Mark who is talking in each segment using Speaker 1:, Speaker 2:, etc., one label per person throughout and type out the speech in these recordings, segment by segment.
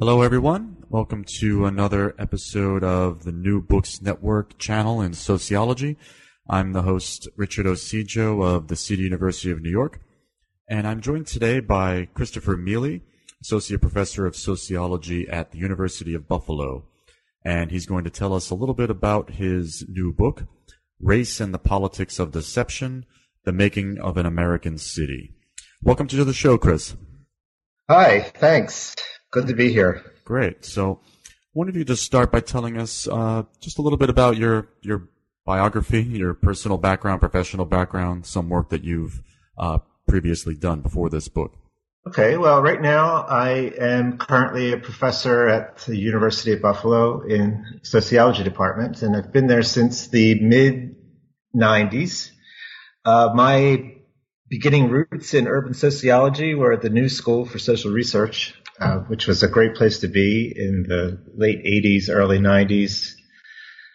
Speaker 1: Hello, everyone. Welcome to another episode of the New Books Network channel in sociology. I'm the host, Richard Ocejo of the City University of New York, and I'm joined today by Christopher Mele, Associate Professor of Sociology at the University of Buffalo. And he's going to tell us a little bit about his new book, Race and the Politics of Deception The Making of an American City. Welcome to the show, Chris.
Speaker 2: Hi, thanks. Good to be here.
Speaker 1: Great. So, one of you just start by telling us uh, just a little bit about your your biography, your personal background, professional background, some work that you've uh, previously done before this book.
Speaker 2: Okay. Well, right now I am currently a professor at the University of Buffalo in sociology department, and I've been there since the mid '90s. Uh, my beginning roots in urban sociology were at the New School for Social Research uh, which was a great place to be in the late 80s, early 90s.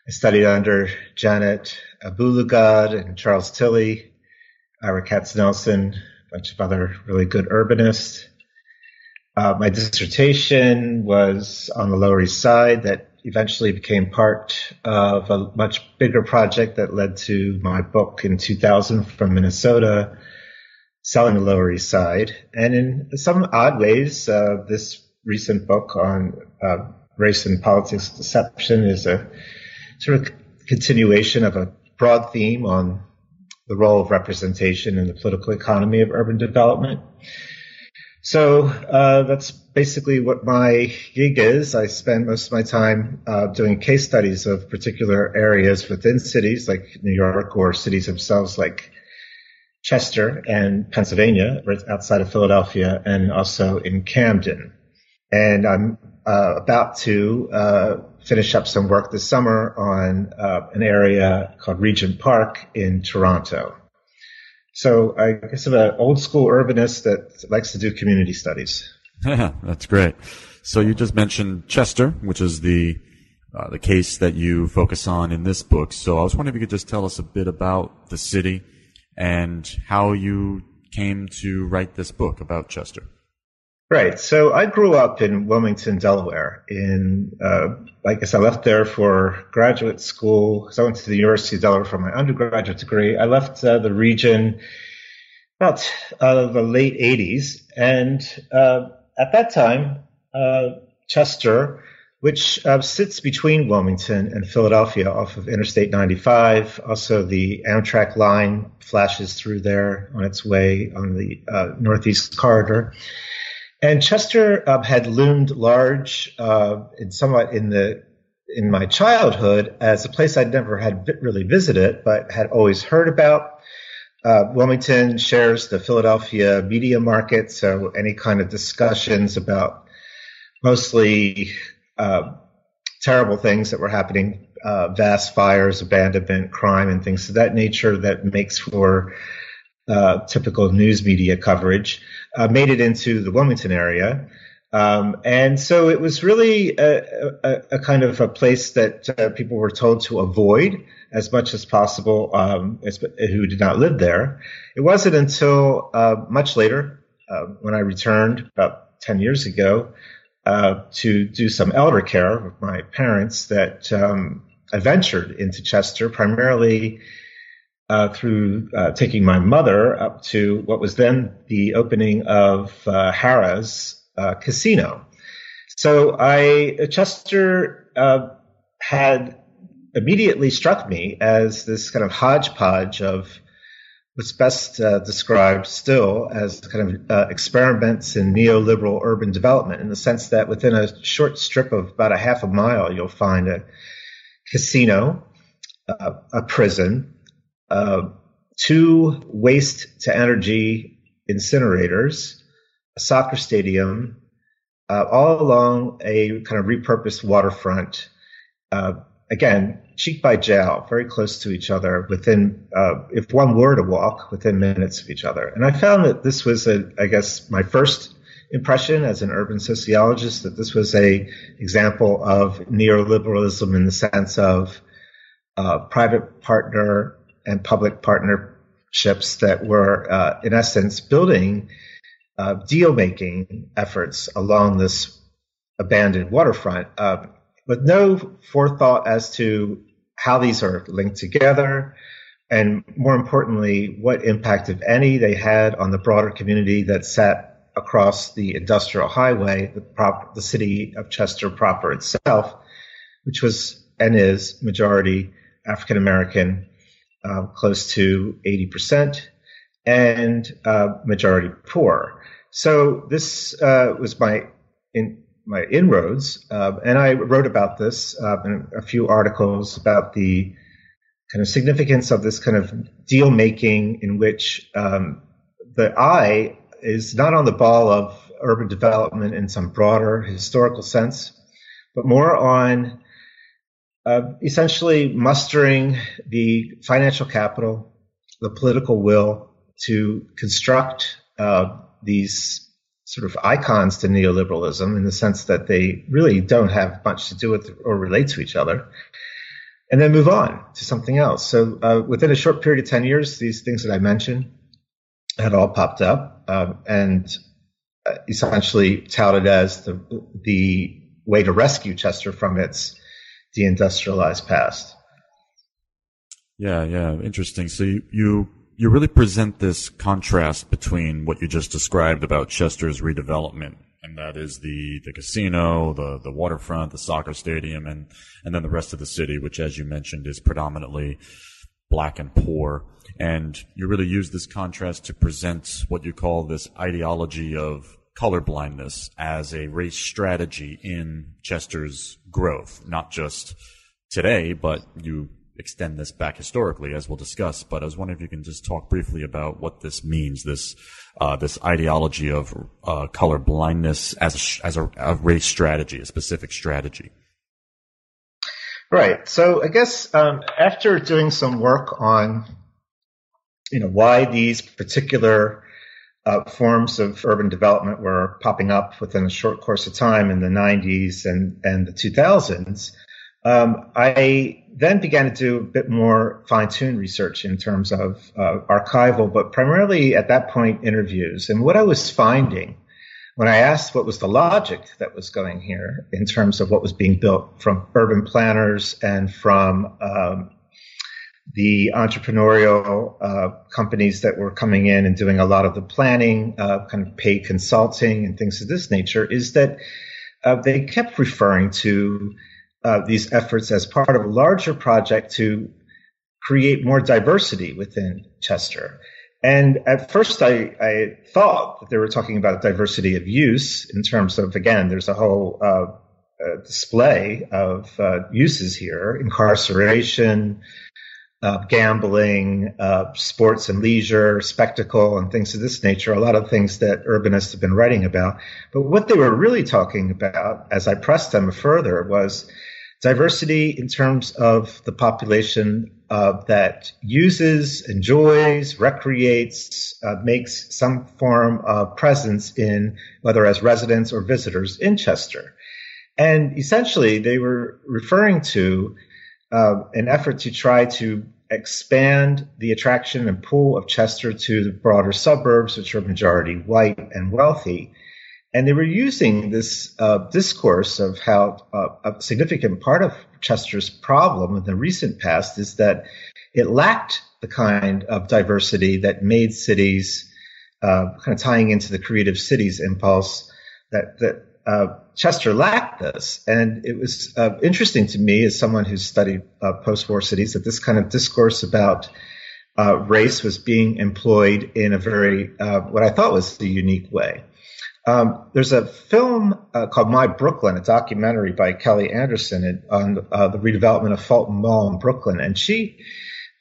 Speaker 2: I studied under Janet Abu-Lughod and Charles Tilly, Ira Katznelson, a bunch of other really good urbanists. Uh, my dissertation was on the Lower East Side that eventually became part of a much bigger project that led to my book in 2000 from Minnesota, selling the Lower East Side. And in some odd ways, uh, this recent book on uh, race and politics deception is a sort of continuation of a broad theme on the role of representation in the political economy of urban development. So uh, that's basically what my gig is. I spend most of my time uh, doing case studies of particular areas within cities like New York or cities themselves like Chester and Pennsylvania, right outside of Philadelphia, and also in Camden. And I'm uh, about to uh, finish up some work this summer on uh, an area called Regent Park in Toronto. So I guess I'm an old school urbanist that likes to do community studies.
Speaker 1: Yeah, that's great. So you just mentioned Chester, which is the uh, the case that you focus on in this book. So I was wondering if you could just tell us a bit about the city and how you came to write this book about Chester.
Speaker 2: Right. So I grew up in Wilmington, Delaware. In uh, I guess I left there for graduate school. So I went to the University of Delaware for my undergraduate degree. I left uh, the region about uh, the late '80s, and uh, at that time, uh, Chester which uh, sits between Wilmington and Philadelphia off of Interstate 95. Also, the Amtrak line flashes through there on its way on the uh, Northeast Corridor. And Chester uh, had loomed large uh, in somewhat in the in my childhood as a place I'd never had really visited, but had always heard about. Uh, Wilmington shares the Philadelphia media market, so any kind of discussions about mostly uh, terrible things that were happening, uh, vast fires, abandonment, crime, and things of that nature that makes for uh, typical news media coverage, uh, made it into the Wilmington area. Um, and so it was really a, a, a, kind of a place that uh, people were told to avoid as much as possible um, as, who did not live there. It wasn't until uh, much later, when I returned about 10 years ago, uh, to do some elder care with my parents that um, I ventured into Chester primarily uh, through uh, taking my mother up to what was then the opening of uh, Harrah's uh, Casino. So I Chester had immediately struck me as this kind of hodgepodge of what's best uh, described still as kind of uh, experiments in neoliberal urban development in the sense that within a short strip of about a half a mile, you'll find a casino, uh, a prison, uh, two waste to energy incinerators, a soccer stadium, uh, all along a kind of repurposed waterfront. Again, cheek by jowl, very close to each other within, uh, if one were to walk, within minutes of each other. And I found that this was a, I guess, my first impression as an urban sociologist that this was a example of neoliberalism in the sense of uh, private partner and public partnerships that were, uh, in essence, building uh, deal making efforts along this abandoned waterfront uh, with no forethought as to how these are linked together. And more importantly, what impact, if any, they had on the broader community that sat across the industrial highway, the, prop, the city of Chester proper itself, which was and is majority African American, uh, close to 80%, and uh, majority poor. So this uh, was my in, my inroads, uh, and I wrote about this uh, in a few articles about the kind of significance of this kind of deal making in which um, the eye is not on the ball of urban development in some broader historical sense, but more on uh, essentially mustering the financial capital, the political will to construct uh, these sort of icons to neoliberalism in the sense that they really don't have much to do with or relate to each other, and then move on to something else. So uh, within a short period of 10 years, these things that I mentioned had all popped up um, and uh, essentially touted as the, the way to rescue Chester from its deindustrialized past.
Speaker 1: Yeah, yeah, interesting. So you, you you really present this contrast between what you just described about Chester's redevelopment, and that is the the casino, the the waterfront, the soccer stadium, and and then the rest of the city, which, as you mentioned, is predominantly black and poor. And you really use this contrast to present what you call this ideology of colorblindness as a race strategy in Chester's growth, not just today, but you extend this back historically, as we'll discuss. But I was wondering if you can just talk briefly about what this means, this uh, this ideology of uh, color blindness as a, as a, a, race strategy, a specific strategy.
Speaker 2: Right. So I guess um, after doing some work on, you know, why these particular uh, forms of urban development were popping up within a short course of time in the 90s and, and the 2000s, um, I then began to do a bit more fine tuned research in terms of uh, archival, but primarily at that point, interviews. And what I was finding when I asked what was the logic that was going here in terms of what was being built from urban planners and from um, the entrepreneurial uh, companies that were coming in and doing a lot of the planning, uh, kind of paid consulting and things of this nature, is that uh, they kept referring to uh, these efforts as part of a larger project to create more diversity within Chester. And at first, I, I, thought that they were talking about diversity of use in terms of, again, there's a whole uh, uh, display of uh, uses here incarceration, uh, gambling, uh, sports and leisure, spectacle, and things of this nature, a lot of things that urbanists have been writing about. But what they were really talking about, as I pressed them further, was diversity in terms of the population uh, that uses, enjoys, recreates, uh, makes some form of presence in, whether as residents or visitors in Chester. And essentially, they were referring to uh, an effort to try to expand the attraction and pull of Chester to the broader suburbs, which are majority white and wealthy. And they were using this uh, discourse of how uh, a significant part of Chester's problem in the recent past is that it lacked the kind of diversity that made cities uh, kind of tying into the creative cities impulse that that uh, Chester lacked this, and it was uh, interesting to me as someone who's studied uh, post-war cities that this kind of discourse about race was being employed in a very what I thought was a unique way. Um, there's a film uh, called My Brooklyn, a documentary by Kelly Anderson on uh, the redevelopment of Fulton Mall in Brooklyn, and she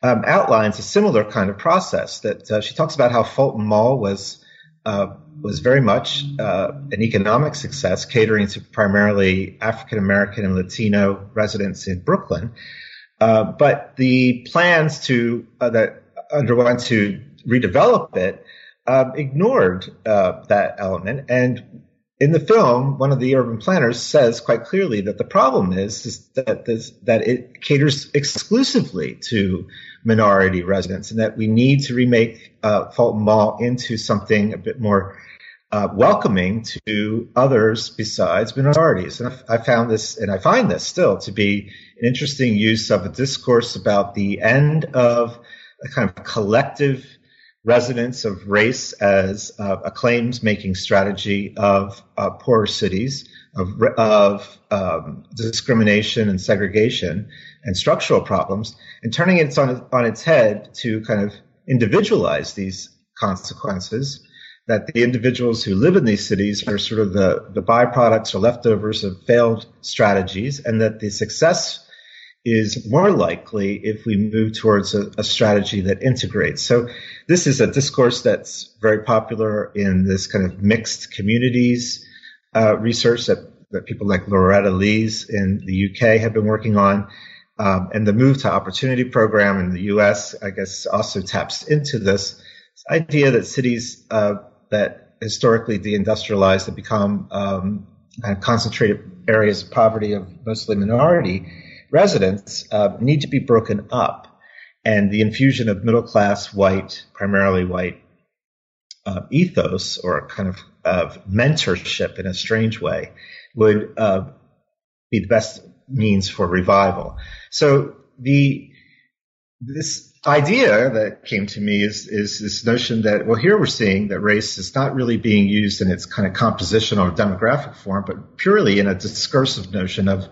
Speaker 2: um, outlines a similar kind of process. That uh, she talks about how Fulton Mall was uh, was very much uh, an economic success, catering to primarily African American and Latino residents in Brooklyn. Uh, but the plans to that underwent to redevelop it um, ignored uh, that element and in the film, one of the urban planners says quite clearly that the problem is, is that this, that it caters exclusively to minority residents, and that we need to remake uh, Fulton Mall into something a bit more uh, welcoming to others besides minorities. And I, I found this, and I find this still to be an interesting use of a discourse about the end of a kind of collective resonance of race as uh, a claims making strategy of uh, poorer cities, of, of um, discrimination and segregation and structural problems, and turning it on, on its head to kind of individualize these consequences. That the individuals who live in these cities are sort of the, the byproducts or leftovers of failed strategies, and that the success is more likely if we move towards a, a, strategy that integrates. So this is a discourse that's very popular in this kind of mixed communities uh, research that, that people like Loretta Lees in the UK have been working on. Um, and the move to opportunity program in the US, I guess, also taps into this, idea that cities uh, that historically deindustrialized have become um, concentrated areas of poverty of mostly minority residents uh, need to be broken up. And the infusion of middle class, white, primarily white uh, ethos or kind of, of mentorship in a strange way would uh, be the best means for revival. So the this idea that came to me is is this notion that well here we're seeing that race is not really being used in its kind of compositional or demographic form, but purely in a discursive notion of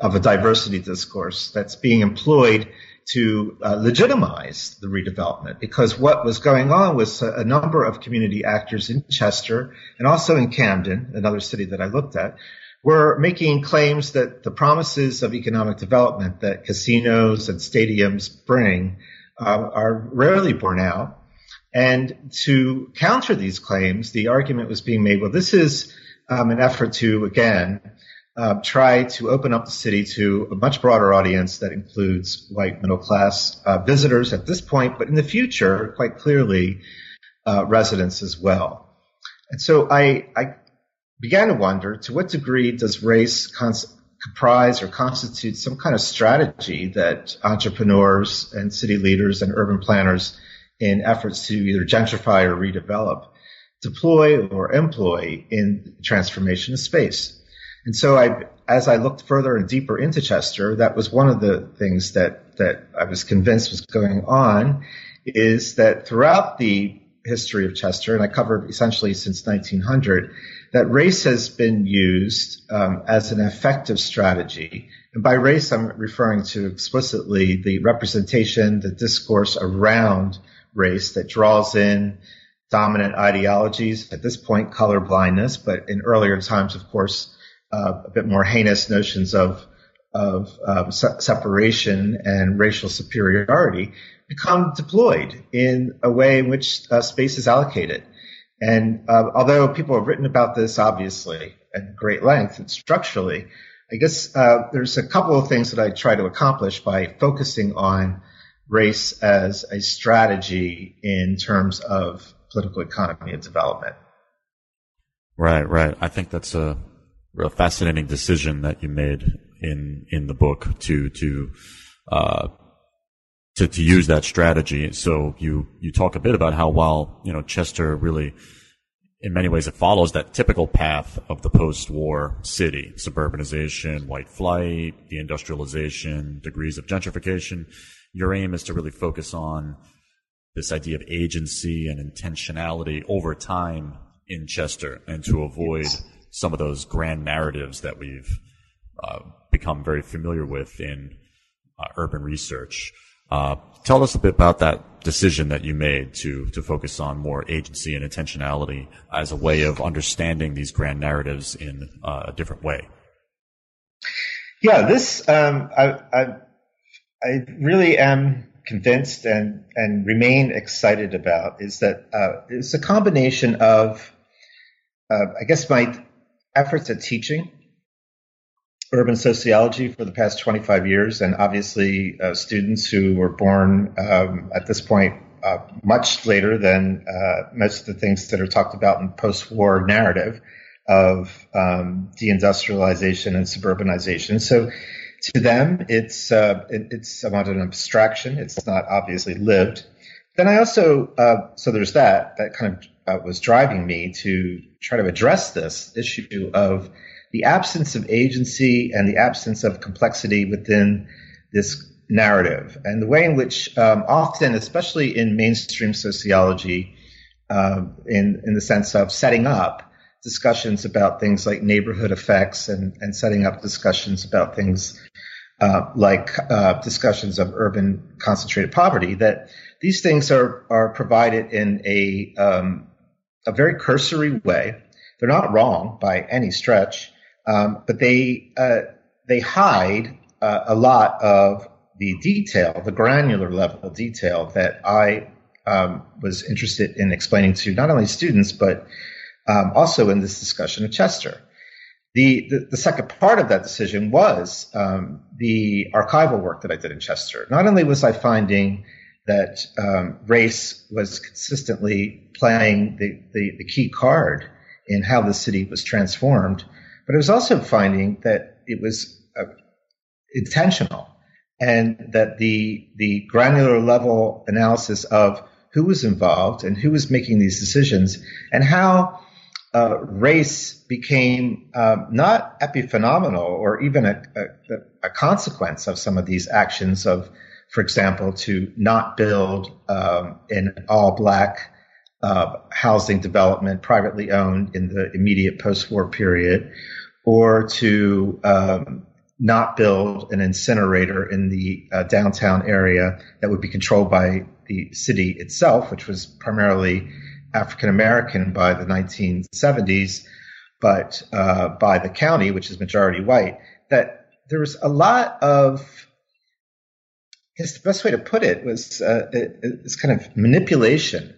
Speaker 2: of a diversity discourse that's being employed to uh, legitimize the redevelopment. Because what was going on was a, a, number of community actors in Chester and also in Camden, another city that I looked at, were making claims that the promises of economic development that casinos and stadiums bring uh, are rarely borne out. And to counter these claims, the argument was being made, well, this is um, an effort to, again, uh, try to open up the city to a much broader audience that includes white middle class uh, visitors at this point, but in the future, quite clearly, uh, residents as well. And so I, I, began to wonder to what degree does race cons- comprise or constitute some kind of strategy that entrepreneurs and city leaders and urban planners in efforts to either gentrify or redevelop deploy or employ in transformation of space. And so I, as I looked further and deeper into Chester, that was one of the things that, that I was convinced was going on is that throughout the history of Chester, and I covered essentially since 1900, that race has been used um, as an effective strategy. And by race, I'm referring to explicitly the representation, the discourse around race that draws in dominant ideologies. At this point, color blindness, but in earlier times, of course, uh, a bit more heinous notions of of um, se- separation and racial superiority become deployed in a way in which uh, space is allocated. And uh, although people have written about this obviously at great length and structurally, I guess uh, there's a couple of things that I try to accomplish by focusing on race as a strategy in terms of political economy and development.
Speaker 1: Right, right. I think that's a, a fascinating decision that you made in in the book to to uh, to, to use that strategy. So you, you talk a bit about how while, you know, Chester really, in many ways, it follows that typical path of the post-war city, suburbanization, white flight, deindustrialization, degrees of gentrification. Your aim is to really focus on this idea of agency and intentionality over time in Chester and to avoid some of those grand narratives that we've uh, become very familiar with in uh, urban research. Uh, tell us a bit about that decision that you made to to focus on more agency and intentionality as a way of understanding these grand narratives in uh, a different way.
Speaker 2: Yeah, this um, I, I, I really am convinced and and remain excited about is that uh, it's a combination of, uh, I guess, my efforts at teaching urban sociology for the past 25 years, and obviously uh, students who were born um, at this point uh, much later than uh, most of the things that are talked about in post-war narrative of um, deindustrialization and suburbanization. So to them, it's uh, it, it's somewhat an abstraction. It's not obviously lived. Then I also uh, so there's that that kind of uh, was driving me to try to address this issue of the absence of agency and the absence of complexity within this narrative and the way in which um, often, especially in mainstream sociology, uh, in in the sense of setting up discussions about things like neighborhood effects and, and setting up discussions about things uh, like uh, discussions of urban concentrated poverty, that these things are are provided in a um, a very cursory way. They're not wrong by any stretch, um, but they uh, they hide uh, a lot of the detail, the granular level detail that I um, was interested in explaining to not only students but um, also in this discussion of Chester. The, the, the, second part of that decision was um, the archival work that I did in Chester. Not only was I finding that um, race was consistently playing the, the, the, key card in how the city was transformed, but I was also finding that it was uh, intentional and that the the granular level analysis of who was involved and who was making these decisions and how uh, race became um, not epiphenomenal or even a, a, a, consequence of some of these actions of, for example, to not build um, an all black uh, housing development privately owned in the immediate post war period, or to um, not build an incinerator in the uh, downtown area that would be controlled by the city itself, which was primarily African American by the 1970s, but uh, by the county, which is majority white, that there was a lot of, I guess the best way to put it was uh, this kind of manipulation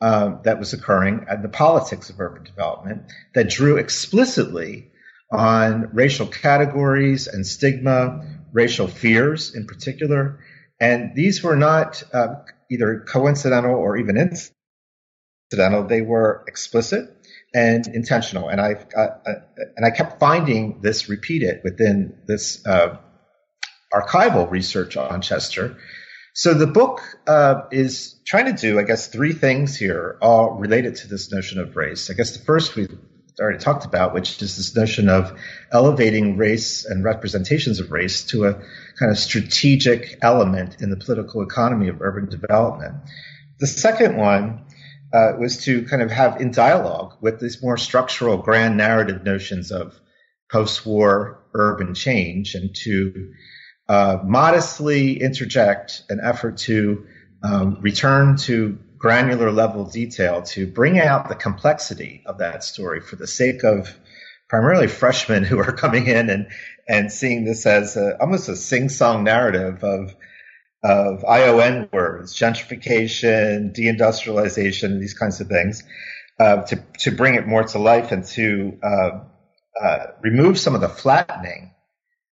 Speaker 2: uh, that was occurring at the politics of urban development that drew explicitly on racial categories and stigma, racial fears in particular. And these were not uh, either coincidental or even incidental. They were explicit and intentional. And I uh, and I kept finding this repeated within this uh, archival research on Chester. So the book uh, is trying to do, I guess, three things here, all related to this notion of race. I guess the first we already talked about, which is this notion of elevating race and representations of race to a kind of strategic element in the political economy of urban development. The second one uh, was to kind of have in dialogue with these more structural grand narrative notions of post-war urban change and to uh, modestly interject an effort to um, return to granular level detail to bring out the complexity of that story for the sake of primarily freshmen who are coming in and and seeing this as a, almost a sing-song narrative of of ION words, gentrification, deindustrialization, these kinds of things, uh, to to bring it more to life and to uh, uh, remove some of the flattening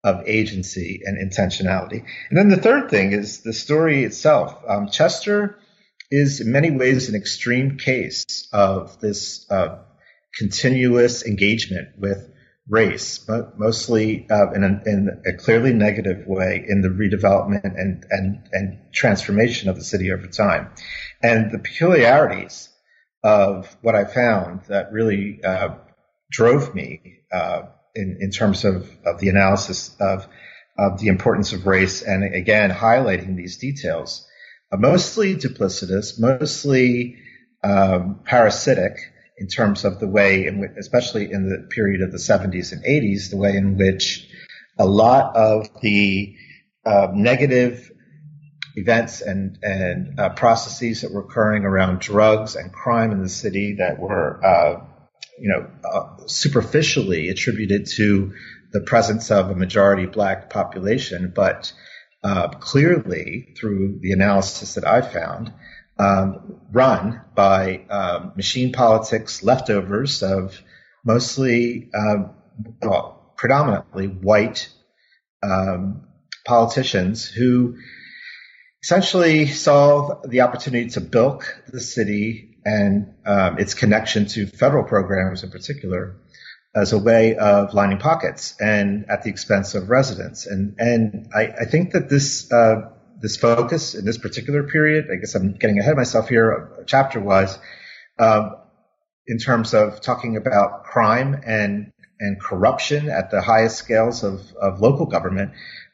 Speaker 2: of agency and intentionality. And then the third thing is the story itself. Um, Chester is in many ways an extreme case of this uh, continuous engagement with race, but mostly uh, in, a, in, a, clearly negative way in the redevelopment and, and, and transformation of the city over time. And the peculiarities of what I found that really uh, drove me uh, in, in terms of, of the analysis of, of the importance of race and again highlighting these details uh, mostly duplicitous, mostly um, parasitic in terms of the way, in which, especially in the period of the 70s and 80s, the way in which a lot of the uh, negative events and and uh, processes that were occurring around drugs and crime in the city that were, uh, you know, uh, superficially attributed to the presence of a majority black population, but uh, clearly through the analysis that I found, um, run by uh, machine politics leftovers of mostly, uh, well, predominantly white um, politicians who essentially saw the opportunity to bilk the city and um, its connection to federal programs in particular as a way of lining pockets and at the expense of residents. And and I, I think that this uh, this focus in this particular period, I guess I'm getting ahead of myself here, chapter wise, um, in terms of talking about crime and and corruption at the highest scales of, of local government,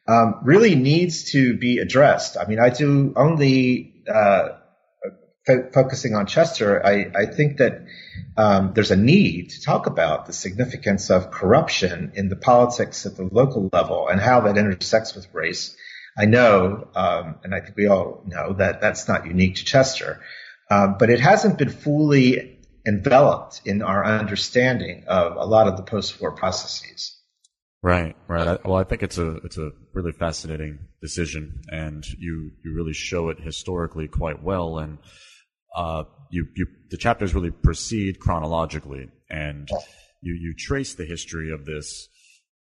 Speaker 2: um, really needs to be addressed. I mean, I do only uh, fo- focusing on Chester. I, I think that um, there's a need to talk about the significance of corruption in the politics at the local level and how that intersects with race. I know, um, and I think we all know that that's not unique to Chester, um, but it hasn't been fully enveloped in our understanding of a lot of the post-war processes.
Speaker 1: Right, right. Well, I think it's a it's a really fascinating decision, and you you really show it historically quite well. And uh, you you the chapters really proceed chronologically, and you you trace the history of this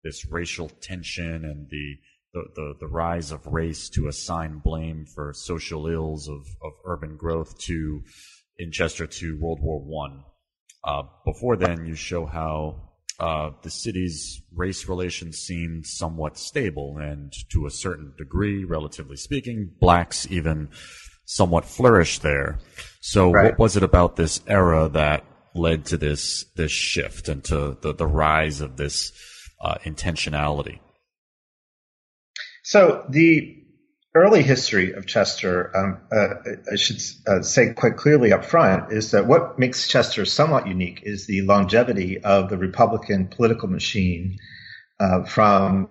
Speaker 1: this racial tension and the the, the, the rise of race to assign blame for social ills of, of urban growth to in Chester to World War One. Uh, before then, you show how uh, the city's race relations seemed somewhat stable, and to a certain degree, relatively speaking, blacks even somewhat flourished there. So, right. what was it about this era that led to this this shift and to the, the rise of this uh, intentionality?
Speaker 2: So the early history of Chester, um, uh, I should uh, say quite clearly up front, is that what makes Chester somewhat unique is the longevity of the Republican political machine uh, from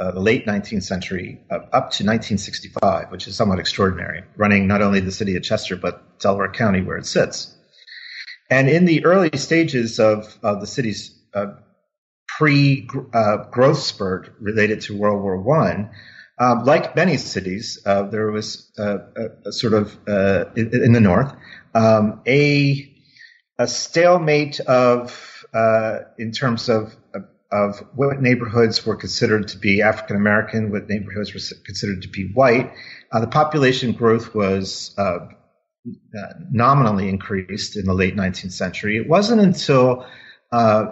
Speaker 2: uh, the late 19th century up to 1965, which is somewhat extraordinary, running not only the city of Chester, but Delaware County, where it sits. And in the early stages of, of the city's uh, pre-growth uh, spurt related to World War One, um, like many cities, uh, there was a, a sort of uh, in, in, the north um, a a stalemate of uh, in terms of of what neighborhoods were considered to be African American, what neighborhoods were considered to be white. Uh, the population growth was uh, nominally increased in the late 19th century. It wasn't until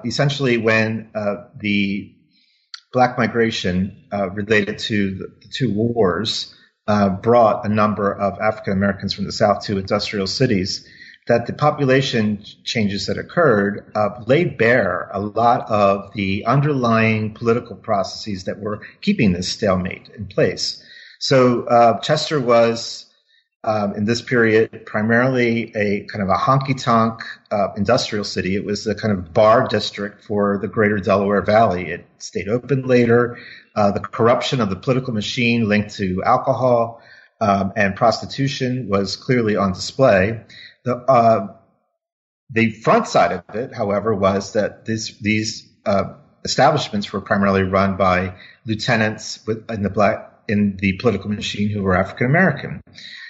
Speaker 2: essentially when the black migration uh, related to the, the two wars uh, brought a number of African Americans from the South to industrial cities. That the population changes that occurred uh, laid bare a lot of the underlying political processes that were keeping this stalemate in place. So uh, Chester was um, in this period primarily a kind of a honky tonk uh, industrial city. It was a kind of bar district for the greater Delaware Valley. It stayed open later. Uh, the corruption of the political machine linked to alcohol um, and prostitution was clearly on display. The, uh, the front side of it, however, was that this, these uh, establishments were primarily run by lieutenants in the black in the political machine who were African American.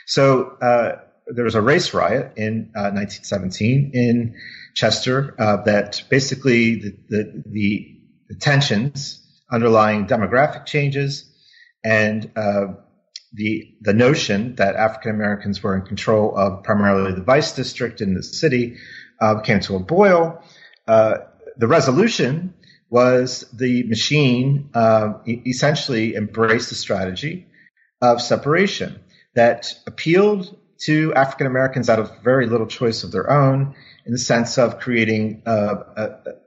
Speaker 2: So uh, there was a race riot in uh, 1917 in Chester uh, that basically the, the, the, tensions underlying demographic changes and uh, the the notion that African Americans were in control of primarily the vice district in the city uh, came to a boil. Uh, the resolution was the machine essentially embraced the strategy of separation that appealed to African Americans out of very little choice of their own, in the sense of creating a,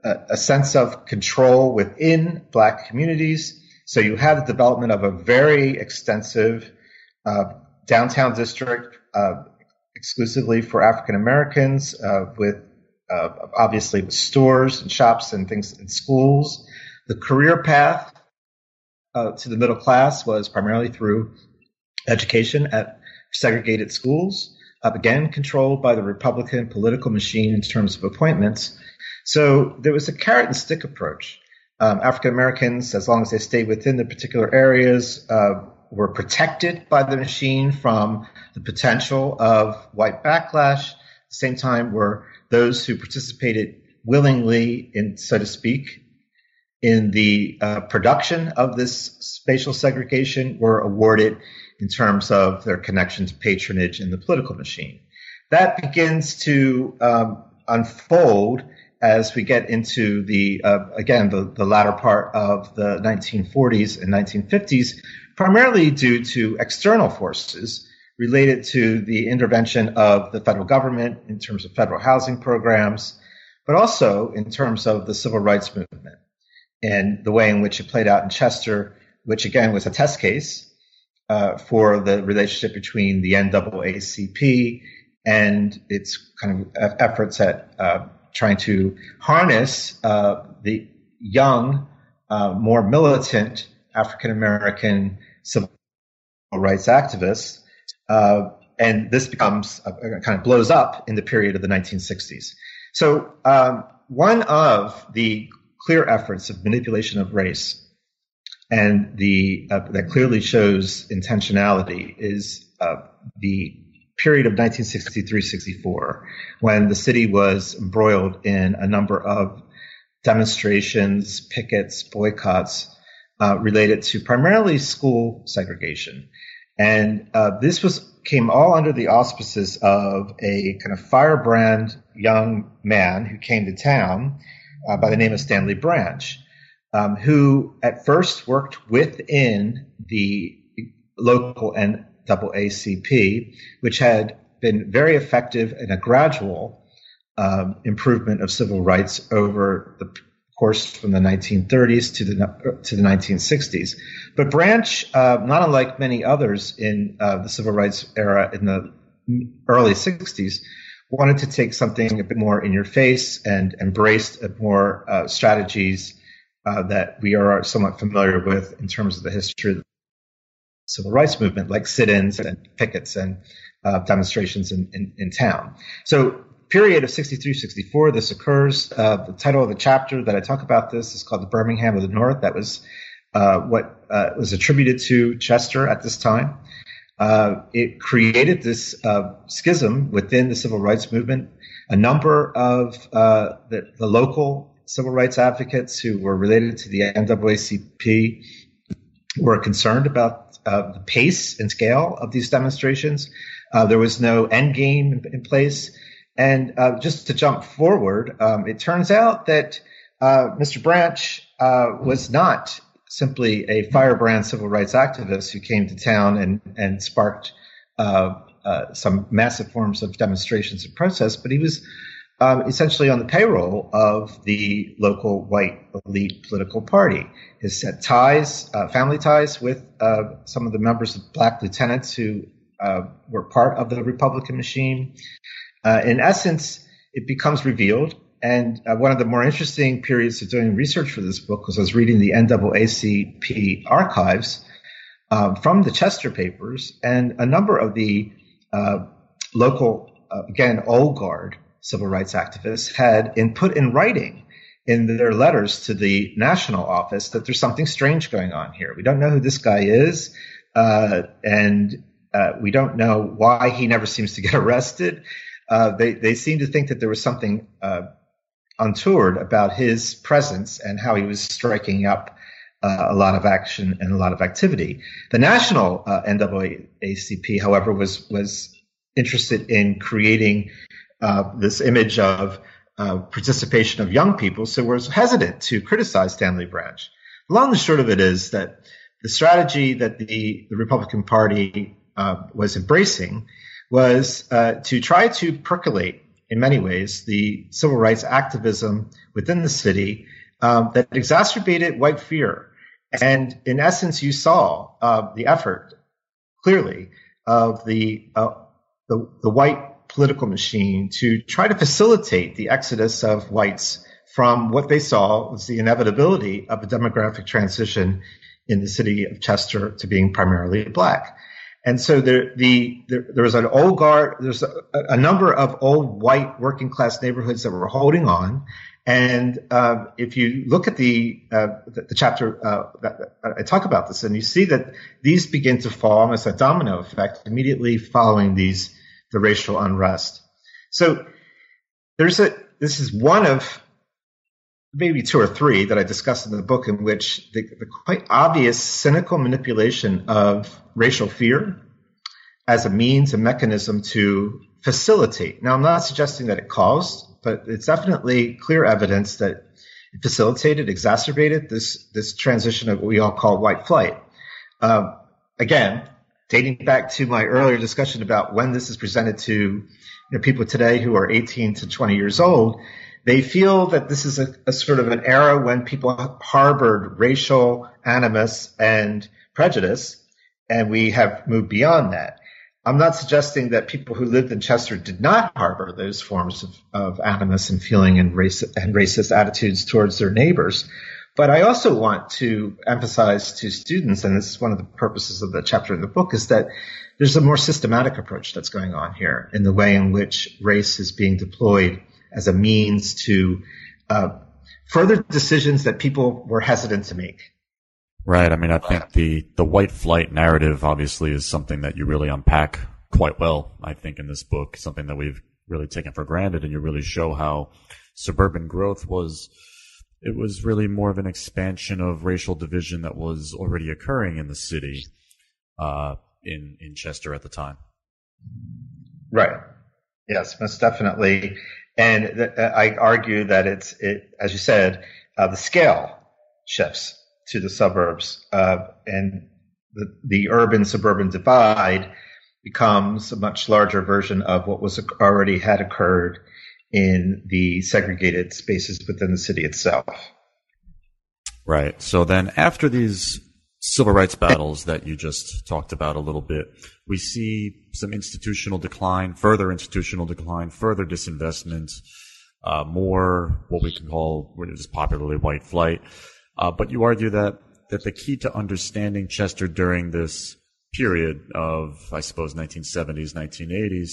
Speaker 2: a, a, sense of control within black communities. So you had the development of a very extensive uh, downtown district uh, exclusively for African Americans, uh, with uh, obviously with stores and shops and things and schools. The career path uh, to the middle class was primarily through education at segregated schools, uh, again controlled by the Republican political machine in terms of appointments. So there was a carrot and stick approach Um, African Americans, as long as they stayed within the particular areas, uh, were protected by the machine from the potential of white backlash. At the same time, were those who participated willingly, in so to speak, in the uh, production of this spatial segregation were awarded in terms of their connection to patronage in the political machine. That begins to um, unfold as we get into the uh, again the, the latter part of the 1940s and 1950s, primarily due to external forces related to the intervention of the federal government in terms of federal housing programs, but also in terms of the civil rights movement and the way in which it played out in Chester, which again was a test case uh, for the relationship between the NAACP and its kind of efforts at uh, trying to harness uh, the young, uh, more militant African American civil rights activists. Uh, and this becomes kind of blows up in the period of the 1960s. So um, one of the clear efforts of manipulation of race and the uh, that clearly shows intentionality is uh, the period of 1963-64 when the city was embroiled in a number of demonstrations, pickets, boycotts uh, related to primarily school segregation. And uh, this was came all under the auspices of a kind of firebrand young man who came to town uh, by the name of Stanley Branch, um, who at first worked within the local NAACP, which had been very effective in a gradual um, improvement of civil rights over the course from the 1930s to the to the 1960s. But Branch, uh, not unlike many others in uh, the civil rights era in the early 60s, wanted to take something a bit more in your face and embraced more uh, strategies uh, that we are somewhat familiar with in terms of the history of civil rights movement, like sit-ins and pickets and uh, demonstrations in, in, in, town. So period of 63, 64, this occurs. Uh, the title of the chapter that I talk about this is called the Birmingham of the North. That was uh, what uh, was attributed to Chester at this time. Uh, it created this uh, schism within the civil rights movement. A number of the, the, local civil rights advocates who were related to the NAACP were concerned about uh, the pace and scale of these demonstrations. Uh, there was no end game in, in place. And uh, just to jump forward, um, it turns out that Mr. Branch was not simply a firebrand civil rights activist who came to town and, and sparked uh, uh, some massive forms of demonstrations and protests, but he was um, essentially on the payroll of the local white elite political party. His set ties, uh, family ties with uh, some of the members of black lieutenants who uh, were part of the Republican machine. Uh, in essence, it becomes revealed and uh, one of the more interesting periods of doing research for this book was I was reading the NAACP archives uh, from the Chester papers, and a number of the uh, local, again, old guard civil rights activists had input in writing in their letters to the national office that there's something strange going on here. We don't know who this guy is, uh, and uh, we don't know why he never seems to get arrested. they they seem to think that there was something untoward about his presence and how he was striking up uh, a lot of action and a lot of activity. The national uh, NAACP, however, was was interested in creating uh, this image of uh, participation of young people, so was hesitant to criticize Stanley Branch. The long and short of it is that the strategy that the, the Republican Party uh, was embracing was uh, to try to percolate in many ways, the civil rights activism within the city um, that exacerbated white fear. And in essence, you saw uh, the effort clearly of the, the, the white political machine to try to facilitate the exodus of whites from what they saw was the inevitability of a demographic transition in the city of Chester to being primarily black. And so there, the, there, there was an old guard, there's a, a, number of old white working class neighborhoods that were holding on. And uh, if you look at the uh, the, the, chapter uh, I talk about this, and you see that these begin to fall as a domino effect immediately following these the racial unrest. So there's a this is one of maybe two or three that I discuss in the book in which the, the quite obvious cynical manipulation of racial fear as a means, a mechanism to facilitate. Now, I'm not suggesting that it caused, but it's definitely clear evidence that it facilitated, exacerbated this this transition of what we all call white flight. Um, again, dating back to my earlier discussion about when this is presented to you know, people today who are 18 to 20 years old, they feel that this is a, a sort of an era when people harbored racial animus and prejudice, and we have moved beyond that. I'm not suggesting that people who lived in Chester did not harbor those forms of, of animus and feeling and, race, and racist attitudes towards their neighbors. But I also want to emphasize to students, and this is one of the purposes of the chapter in the book, is that there's a more systematic approach that's going on here in the way in which race is being deployed as a means to uh, further decisions that people were hesitant to make.
Speaker 1: Right. I mean, I think the, the white flight narrative obviously is something that you really unpack quite well, I think, in this book, something that we've really taken for granted. And you really show how suburban growth was, it was really more of an expansion of racial division that was already occurring in the city, uh, in, in Chester at the time.
Speaker 2: Right. Yes, most definitely. And th- I argue that it's, it, as you said, uh, the scale shifts to the suburbs, uh, and the, the urban suburban divide becomes a much larger version of what was already had occurred in the segregated spaces within the city itself.
Speaker 1: Right. So then after these civil rights battles that you just talked about a little bit, we see some institutional decline, further institutional decline, further disinvestment, uh, more what we can call what is popularly white flight. Uh, but you argue that that the key to understanding Chester during this period of, I suppose, 1970s, 1980s,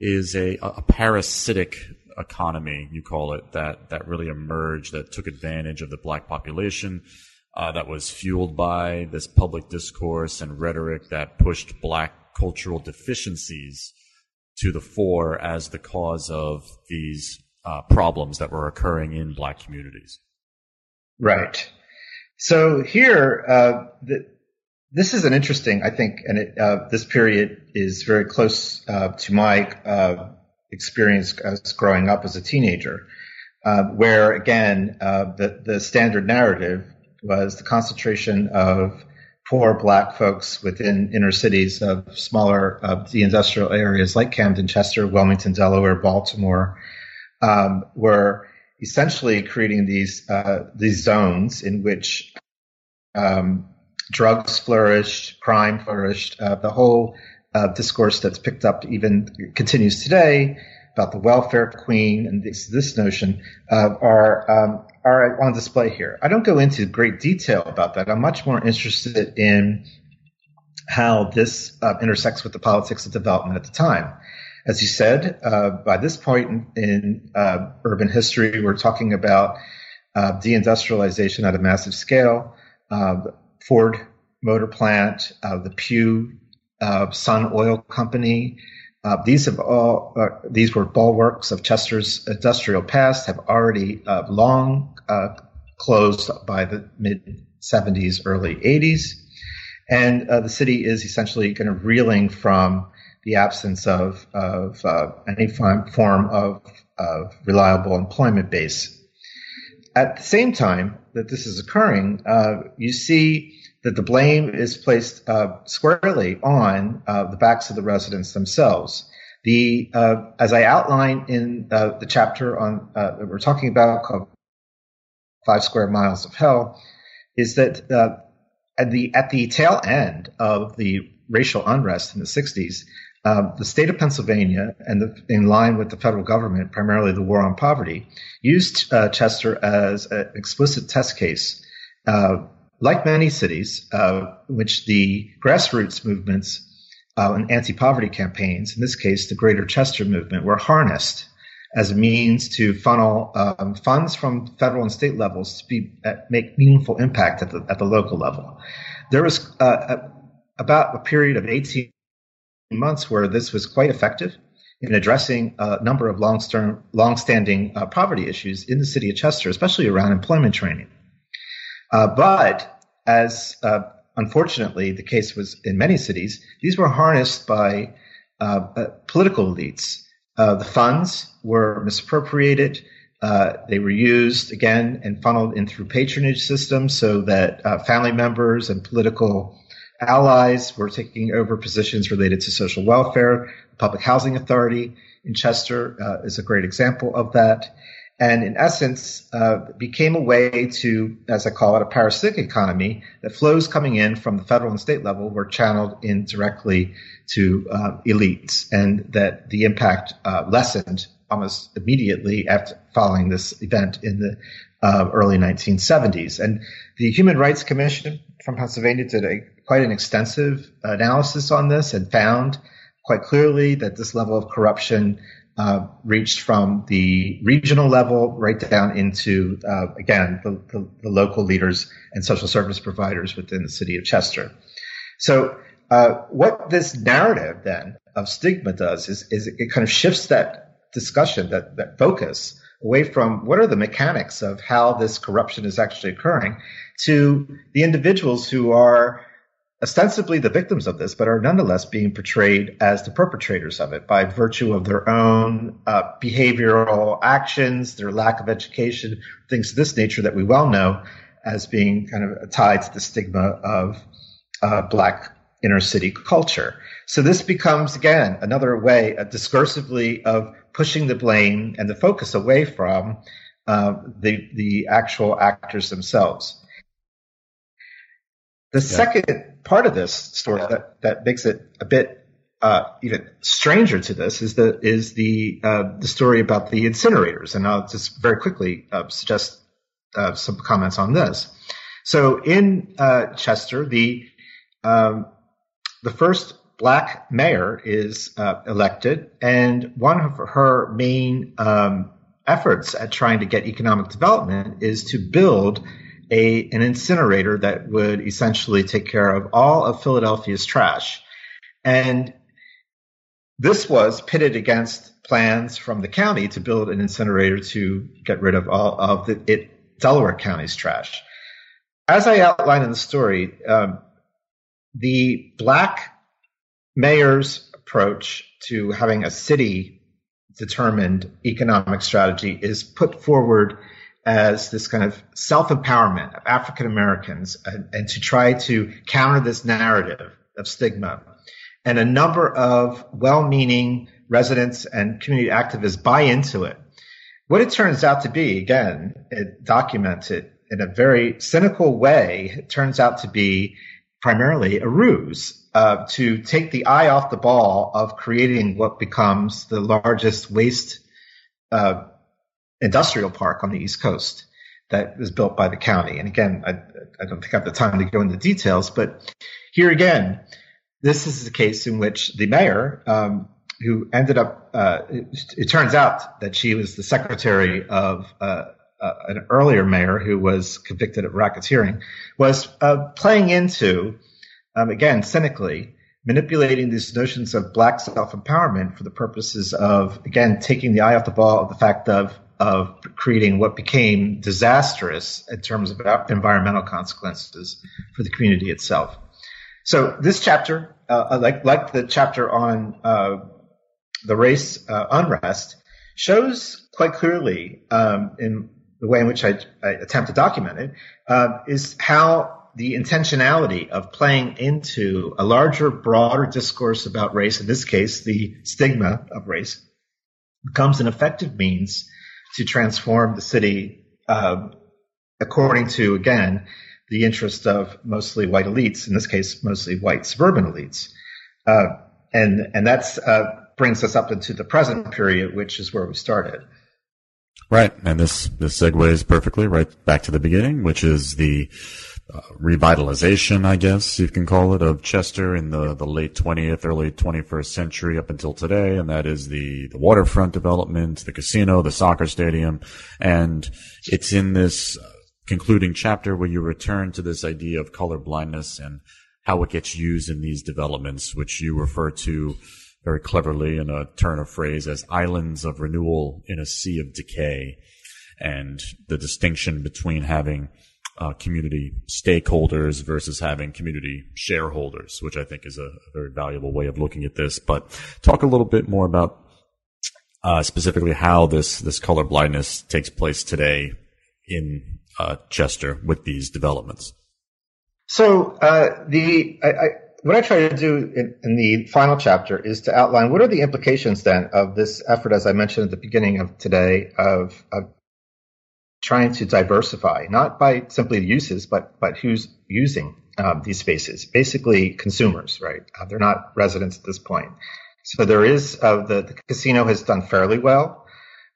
Speaker 1: is a, a parasitic economy, you call it, that that really emerged, that took advantage of the black population, uh, that was fueled by this public discourse and rhetoric that pushed black cultural deficiencies to the fore as the cause of these uh, problems that were occurring in black communities.
Speaker 2: Right. So here, uh, the, this is an interesting, I think, and it, uh, this period is very close uh, to my uh, experience as growing up as a teenager, uh, where again the the standard narrative was the concentration of poor black folks within inner cities of smaller uh, the industrial areas like Camden, Chester, Wilmington, Delaware, Baltimore, um, were essentially creating these uh, these zones in which um, drugs flourished, crime flourished, uh, the whole uh, discourse that's picked up even continues today about the welfare queen and this, this notion uh, are um, are on display here. I don't go into great detail about that. I'm much more interested in how this uh, intersects with the politics of development at the time. As you said, uh, by this point in, in uh, urban history, we're talking about uh, deindustrialization at a massive scale. Uh, Ford Motor Plant, the Pew Sun Oil Company, uh, these have all uh, these were bulwarks of Chester's industrial past have already uh, long uh, closed by the mid 70s, early 80s, and uh, the city is essentially kind of reeling from the absence of of uh, any form of, of reliable employment base. At the same time that this is occurring, you see that the blame is placed uh, squarely on uh, the backs of the residents themselves. The uh, as I outline in uh, the chapter on uh, that we're talking about called Five Square Miles of Hell, is that uh, at the at the tail end of the racial unrest in the '60s, the state of Pennsylvania, and the, in line with the federal government, primarily the war on poverty, used Chester as an explicit test case like many cities, uh, which the grassroots movements uh, and anti-poverty campaigns, in this case, the Greater Chester Movement, were harnessed as a means to funnel um, funds from federal and state levels to be uh, make meaningful impact at the at the local level. There was uh, a, about a period of 18 months where this was quite effective in addressing a number of long-term, long-standing uh, poverty issues in the city of Chester, especially around employment training. Uh, but as uh, unfortunately the case was in many cities, these were harnessed by uh, uh, political elites. Uh, the funds were misappropriated. they were used again and funneled in through patronage systems so that family members and political allies were taking over positions related to social welfare. The Public Housing Authority in Chester uh, is a great example of that. And in essence, uh, became a way to, as I call it, a parasitic economy that flows coming in from the federal and state level were channeled in directly to uh, elites, and that the impact uh, lessened almost immediately after following this event in the uh, early 1970s. And the Human Rights Commission from Pennsylvania did a quite an extensive analysis on this and found quite clearly that this level of corruption uh, reached from the regional level right down into, uh, again, the, the, the, local leaders and social service providers within the city of Chester. So, uh, what this narrative then of stigma does is, is it kind of shifts that discussion, that, that focus away from what are the mechanics of how this corruption is actually occurring to the individuals who are ostensibly the victims of this, but are nonetheless being portrayed as the perpetrators of it by virtue of their own uh, behavioral actions, their lack of education, things of this nature that we well know as being kind of tied to the stigma of uh, black inner city culture. So this becomes again another way, uh, discursively, of pushing the blame and the focus away from uh, the the actual actors themselves. The yeah. second part of this story yeah. that, that makes it a bit uh, even stranger to this is the is the uh, the story about the incinerators, and I'll just very quickly uh, suggest uh, some comments on this. So in uh, Chester, the um, the first black mayor is uh, elected, and one of her main um, efforts at trying to get economic development is to build a an incinerator that would essentially take care of all of Philadelphia's trash. And this was pitted against plans from the county to build an incinerator to get rid of all of the, it, Delaware County's trash. As I outline in the story, um, the black mayor's approach to having a city determined economic strategy is put forward as this kind of self empowerment of African Americans and, and, to try to counter this narrative of stigma. And a number of well meaning residents and community activists buy into it. What it turns out to be, again, it documented in a very cynical way, it turns out to be primarily a ruse uh, to take the eye off the ball of creating what becomes the largest waste uh, industrial park on the East Coast that was built by the county. And again, I, I don't think I have the time to go into details, but here again, this is the case in which the mayor, um, who ended up, uh, it, it, turns out that she was the secretary of uh, uh, an earlier mayor who was convicted of racketeering, was uh, playing into, um, again, cynically, manipulating these notions of black self empowerment for the purposes of, again, taking the eye off the ball of the fact of of creating what became disastrous in terms of environmental consequences for the community itself. So this chapter, uh, like like the chapter on uh, the race uh, unrest, shows quite clearly um, in the way in which I, I attempt to document it uh, is how the intentionality of playing into a larger, broader discourse about race, in this case, the stigma of race, becomes an effective means to transform the city um, according to, again, the interest of mostly white elites, in this case, mostly white suburban elites. Uh, and and that's uh, brings us up into the present period, which is where we started.
Speaker 1: Right, and this this segues perfectly right back to the beginning, which is the uh, revitalization, I guess you can call it, of Chester in the, the late 20th, early 21st century up until today. And that is the, the waterfront development, the casino, the soccer stadium. And it's in this concluding chapter where you return to this idea of color blindness and how it gets used in these developments, which you refer to very cleverly in a turn of phrase as islands of renewal in a sea of decay and the distinction between having uh, community stakeholders versus having community shareholders, which I think is a, a, very valuable way of looking at this. But talk a little bit more about uh, specifically how this this color blindness takes place today in uh, Chester with these developments.
Speaker 2: So uh, the I, I, what I try to do in, in, the final chapter is to outline what are the implications then of this effort, as I mentioned at the beginning of today, of, of trying to diversify, not by simply the uses, but but who's using um, these spaces. Basically, consumers, right? Uh, they're not residents at this point. So there is uh, the, the casino has done fairly well.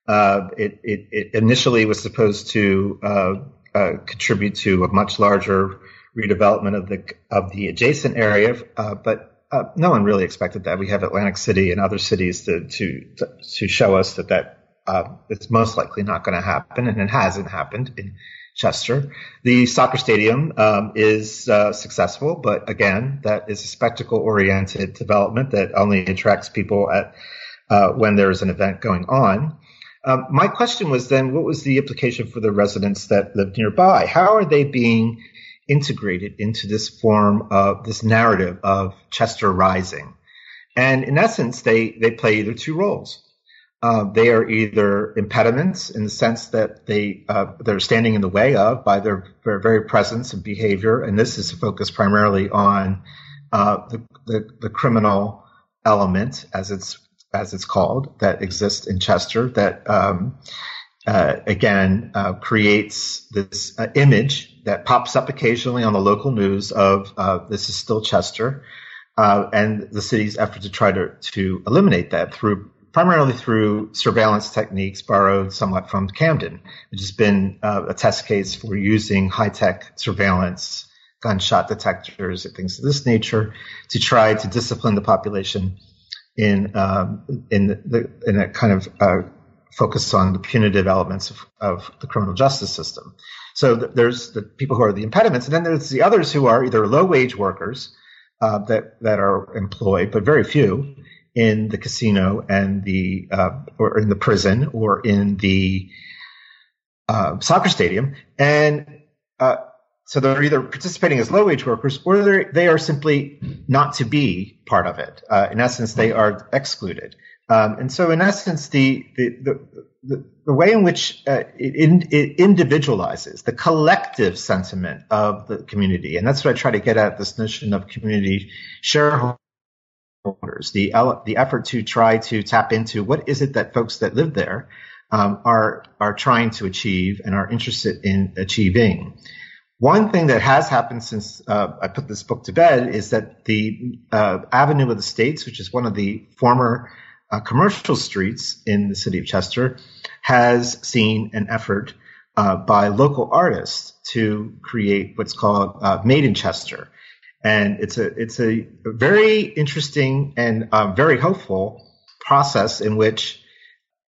Speaker 2: Uh, it, it, it, initially was supposed to uh, uh, contribute to a much larger redevelopment of the of the adjacent area, uh, but no one really expected that. We have Atlantic City and other cities to to to show us that that uh, it's most likely not going to happen, and it hasn't happened in Chester. The soccer stadium um, is uh, successful, but again, that is a spectacle-oriented development that only attracts people at uh, when there's an event going on. Um, my question was then, what was the implication for the residents that lived nearby? How are they being integrated into this form of this narrative of Chester rising? And in essence, they they play either two roles. Uh, they are either impediments in the sense that they uh, they're standing in the way of by their, very presence and behavior, and this is focused primarily on uh, the, the, the criminal element, as it's as it's called, that exists in Chester. That um, uh, again uh, creates this image that pops up occasionally on the local news of this is still Chester. and the city's effort to try to, to eliminate that through primarily through surveillance techniques borrowed somewhat from Camden, which has been uh, a test case for using high tech surveillance, gunshot detectors, and things of this nature to try to discipline the population in um, in the in a kind of uh, focus on the punitive elements of, of the criminal justice system. So th- there's the people who are the impediments, and then there's the others who are either low wage workers uh, that that are employed, but very few, in the casino and the uh, or in the prison or in the uh, soccer stadium, and uh, so they're either participating as low wage workers or they are simply not to be part of it. Uh, in essence, they are excluded. Um, and so, in essence, the the the, the, way in which uh, it, in, it individualizes the collective sentiment of the community, and that's what I try to get at this notion of community shareholders the the effort to try to tap into what is it that folks that live there um, are are trying to achieve and are interested in achieving. One thing that has happened since uh, I put this book to bed is that the uh, Avenue of the States, which is one of the former uh, commercial streets in the city of Chester, has seen an effort uh, by local artists to create what's called uh, Made in Chester and it's a it's a very interesting and uh, very hopeful process in which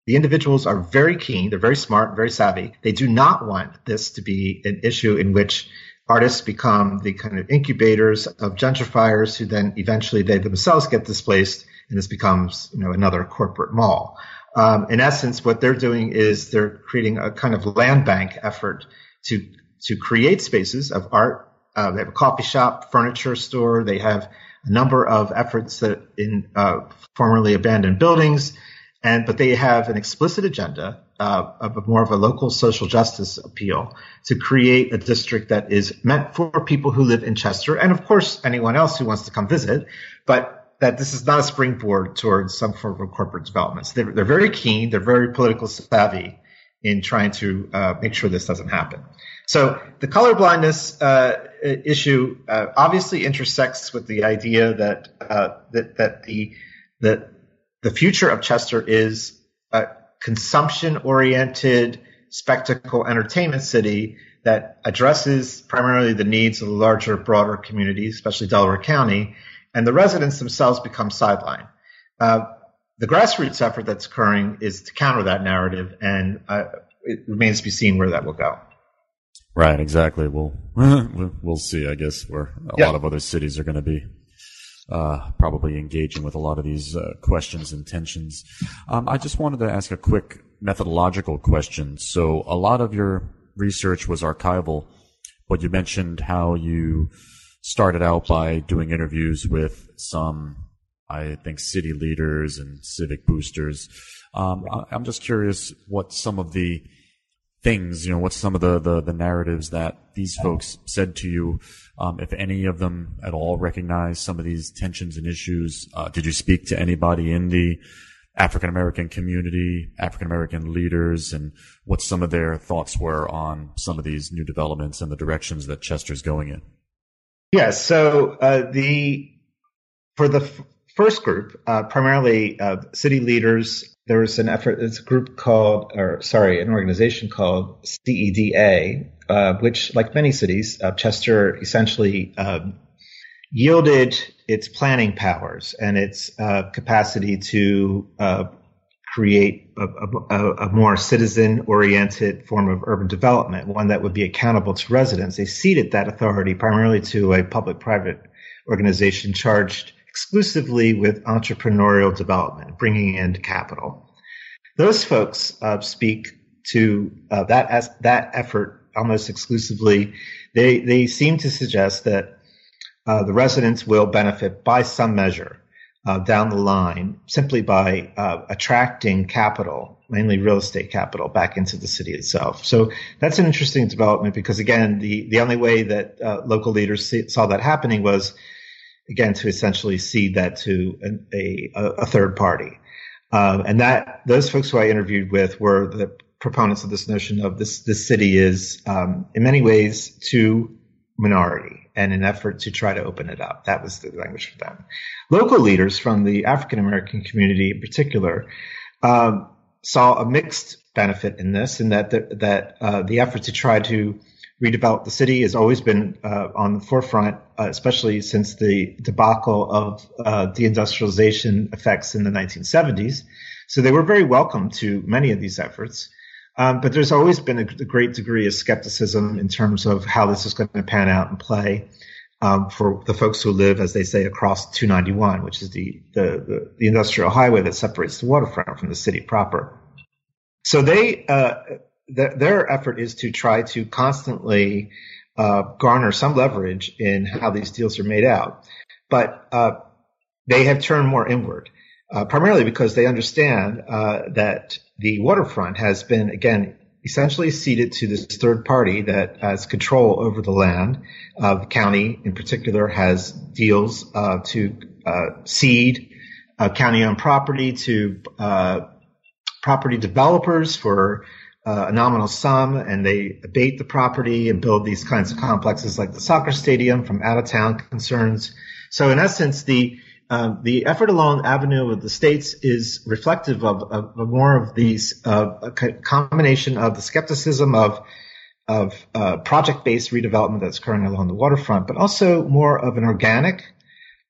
Speaker 2: the individuals are very keen, they're very smart, very savvy. They do not want this to be an issue in which artists become the kind of incubators of gentrifiers who then eventually they themselves get displaced and this becomes you know another corporate mall. Um, in essence, what they're doing is they're creating a kind of land bank effort to to create spaces of art uh, they have a coffee shop, furniture store. They have a number of efforts that in uh, formerly abandoned buildings, and but they have an explicit agenda uh, of more of a local social justice appeal to create a district that is meant for people who live in Chester, and of course anyone else who wants to come visit. But that this is not a springboard towards some form of corporate developments. They're, they're very keen. They're very political savvy in trying to uh, make sure this doesn't happen. So the color blindness uh, issue uh, obviously intersects with the idea that uh, that that the that the future of Chester is a consumption-oriented spectacle entertainment city that addresses primarily the needs of the larger, broader community, especially Delaware County, and the residents themselves become sidelined. Uh, the grassroots effort that's occurring is to counter that narrative, and uh, it remains to be seen where that will go.
Speaker 1: Right, exactly. We'll we'll see. I guess where a yeah. lot of other cities are going to be uh, probably engaging with a lot of these uh, questions and tensions. Um, I just wanted to ask a quick methodological question. So, a lot of your research was archival, but you mentioned how you started out by doing interviews with some, I think, city leaders and civic boosters. Um, I'm just curious what some of the things, you know, what's some of the, the, the narratives that these folks said to you? Um, if any of them at all recognize some of these tensions and issues, uh, did you speak to anybody in the African American community, African American leaders, and what some of their thoughts were on some of these new developments and the directions that Chester's going in?
Speaker 2: Yeah, so uh, the for the first group, uh, primarily uh, city leaders there was an effort, it's a group called, or sorry, an organization called CEDA, uh, which, like many cities, uh, Chester essentially um, yielded its planning powers and its uh, capacity to uh, create a, a, a more citizen oriented form of urban development, one that would be accountable to residents. They ceded that authority primarily to a public private organization charged exclusively with entrepreneurial development, bringing in capital. Those folks uh, speak to uh, that as, that effort almost exclusively. They they seem to suggest that uh, the residents will benefit by some measure uh, down the line simply by uh, attracting capital, mainly real estate capital, back into the city itself. So that's an interesting development because again, the the only way that uh, local leaders see, saw that happening was again, to essentially cede that to a, a, a third party. Um, and that those folks who I interviewed with were the proponents of this notion of this this city is um, in many ways too minority and an effort to try to open it up. That was the language for them. Local leaders from the African American community in particular um, saw a mixed benefit in this, in that the, that uh, the effort to try to redevelop the city has always been uh, on the forefront, uh, especially since the debacle of uh, deindustrialization effects in the 1970s. So they were very welcome to many of these efforts. Um, but there's always been a, a, great degree of skepticism in terms of how this is going to pan out and play um, for the folks who live, as they say, across 291, which is the, the, the, the industrial highway that separates the waterfront from the city proper. So they uh, th- their effort is to try to constantly uh, garner some leverage in how these deals are made out. But uh, they have turned more inward, uh, primarily because they understand uh, that the waterfront has been, again, essentially ceded to this third party that has control over the land. Uh, the county, in particular, has deals uh, to cede county-owned property to property developers for uh, a nominal sum and they abate the property and build these kinds of complexes like the soccer stadium from out of town concerns. So in essence, the uh, the effort along Avenue of the States is reflective of, of, of more of these uh, a combination of the skepticism of of uh, project-based redevelopment that's occurring along the waterfront, but also more of an organic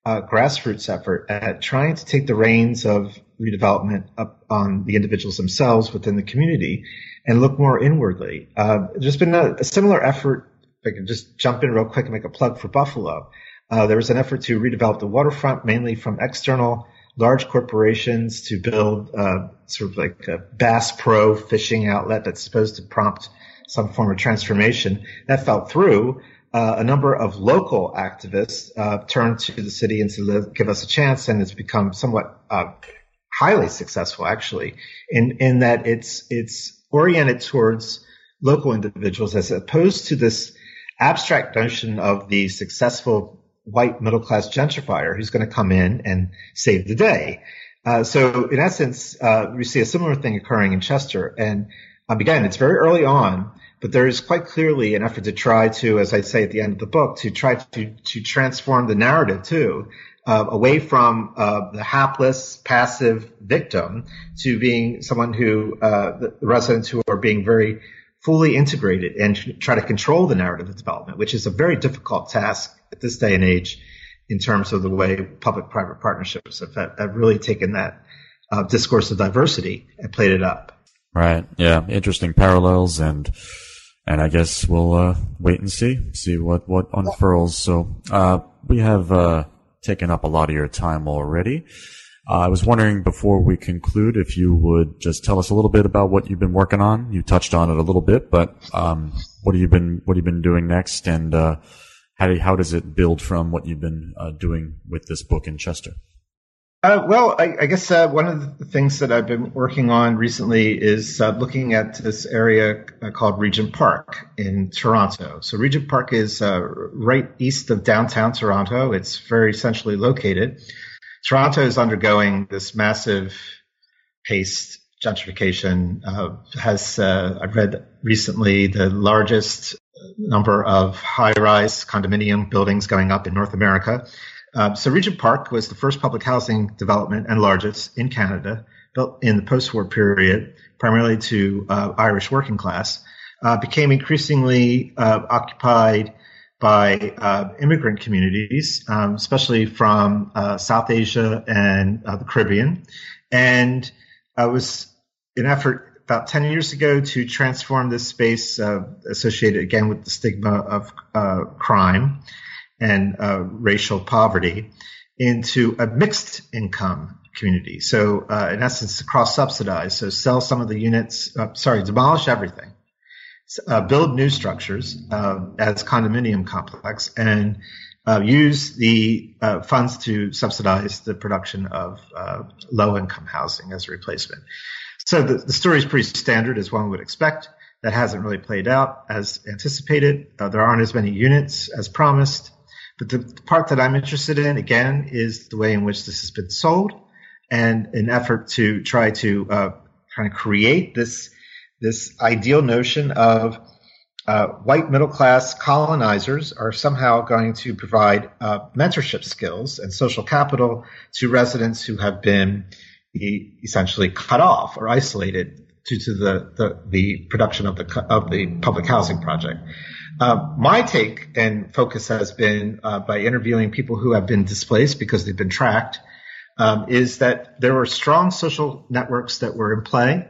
Speaker 2: uh, grassroots effort at trying to take the reins of redevelopment up on the individuals themselves within the community and look more inwardly. Uh, there's been a, a, similar effort. If I can just jump in real quick and make a plug for Buffalo. Uh, there was an effort to redevelop the waterfront mainly from external large corporations to build uh, sort of like a Bass Pro fishing outlet that's supposed to prompt some form of transformation. That fell through. Uh, a number of local activists uh, turned to the city and said, "Give us a chance," and it's become somewhat uh, highly successful, actually, in in that it's it's oriented towards local individuals as opposed to this abstract notion of the successful white middle class gentrifier who's going to come in and save the day. Uh, so in essence, uh, we see a similar thing occurring in Chester. And um, again, it's very early on, but there is quite clearly an effort to try to, as I say at the end of the book, to try to to transform the narrative too, uh, away from uh, the hapless, passive victim to being someone who uh, the residents who are being very fully integrated and try to control the narrative of development, which is a very difficult task at this day and age in terms of the way public-private partnerships have, have really taken that uh, discourse of diversity and played it up.
Speaker 1: Right. Yeah. Interesting parallels and and I guess we'll uh, wait and see see what what unfurls. So uh, we have uh, taken up a lot of your time already. Uh, I was wondering before we conclude if you would just tell us a little bit about what you've been working on. You touched on it a little bit, but um, what have you been what have you been doing next, and uh, how do, how does it build from what you've been uh, doing with this book in Chester?
Speaker 2: Uh, well, I, I guess uh, one of the things that I've been working on recently is uh, looking at this area uh, called Regent Park in Toronto. So Regent Park is uh, right east of downtown Toronto. It's very centrally located. Toronto is undergoing this massive paced gentrification. Uh, has I've read recently the largest number of high-rise condominium buildings going up in North America. Uh, so Regent Park was the first public housing development and largest in Canada, built in the post-war period, primarily to uh, Irish working class, uh, became increasingly uh, occupied by uh, immigrant communities, um, especially from uh, South Asia and the Caribbean, and was an effort about 10 years ago to transform this space associated again with the stigma of crime and uh, racial poverty into a mixed income community. So, uh, in essence, cross subsidize. So, sell some of the units, uh, sorry, demolish everything, uh, build new structures uh, as condominium complex, and uh, use the funds to subsidize the production of low income housing as a replacement. So, the, the story is pretty standard, as one would expect. That hasn't really played out as anticipated. there aren't as many units as promised. But the part that I'm interested in, again, is the way in which this has been sold and an effort to try to uh, kind of create this, this ideal notion of uh, white middle class colonizers are somehow going to provide uh, mentorship skills and social capital to residents who have been essentially cut off or isolated due to the, the, the production of the, of the public housing project. Uh, my take and focus has been uh, by interviewing people who have been displaced because they've been tracked, um, is that there were strong social networks that were in play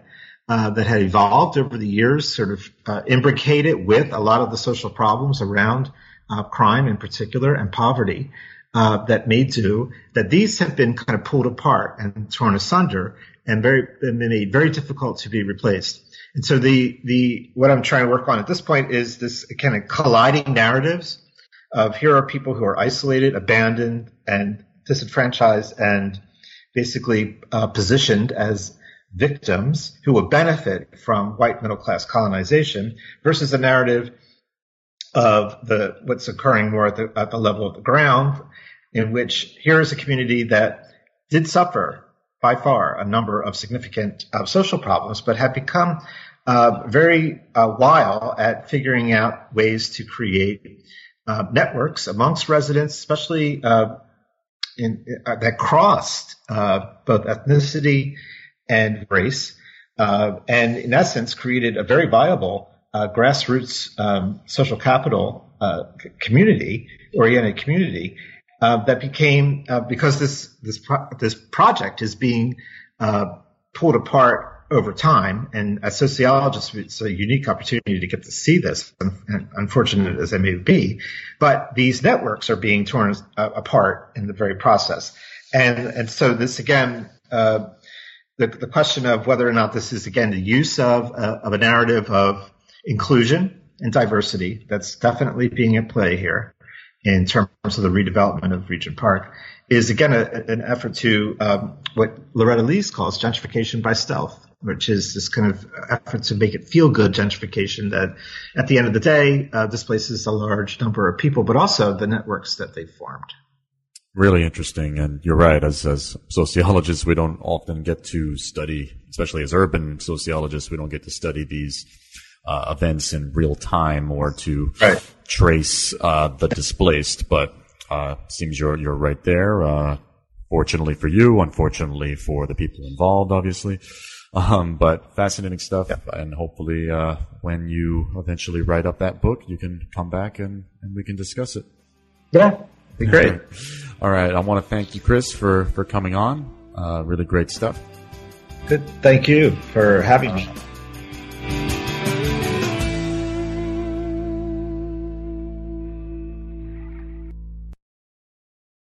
Speaker 2: uh, that had evolved over the years, sort of uh, imbricated with a lot of the social problems around uh, crime in particular and poverty. Uh, that made do that these have been kind of pulled apart and torn asunder and very and made very difficult to be replaced. And so the the what I'm trying to work on at this point is this kind of colliding narratives of here are people who are isolated, abandoned, and disenfranchised, and basically uh, positioned as victims who will benefit from white middle class colonization versus a narrative of the what's occurring more at the, at the level of the ground, in which here is a community that did suffer by far a number of significant uh, social problems, but have become uh, very uh, while at figuring out ways to create uh, networks amongst residents, especially uh, in, uh, that crossed both ethnicity and race, and in essence created a very viable grassroots um, social capital community oriented community uh, that became uh, because this this pro- this project is being uh, pulled apart over time, and as sociologists, it's a unique opportunity to get to see this. Unfortunate as it may be, but these networks are being torn uh, apart in the very process, and and so this again. Uh, the, the question of whether or not this is again the use of of a narrative of inclusion and diversity that's definitely being at play here in terms of the redevelopment of Regent Park is again a, an effort to um, what Loretta Lees calls gentrification by stealth, which is this kind of effort to make it feel good gentrification that at the end of the day uh, displaces a large number of people, but also the networks that they've formed.
Speaker 1: Really interesting, and you're right. As as sociologists, we don't often get to study, especially as urban sociologists, we don't get to study these uh, events in real time or to right. trace uh, the displaced. But uh, seems you're you're right there. Uh, Fortunately for you, unfortunately for the people involved, obviously. Um, but fascinating stuff. Yeah. And hopefully, uh, when you eventually write up that book, you can come back and, and we can discuss it.
Speaker 2: Yeah, be great.
Speaker 1: All right. I want to thank you, Chris, for, for coming on. Uh, really great stuff.
Speaker 2: Good. Thank you for having me.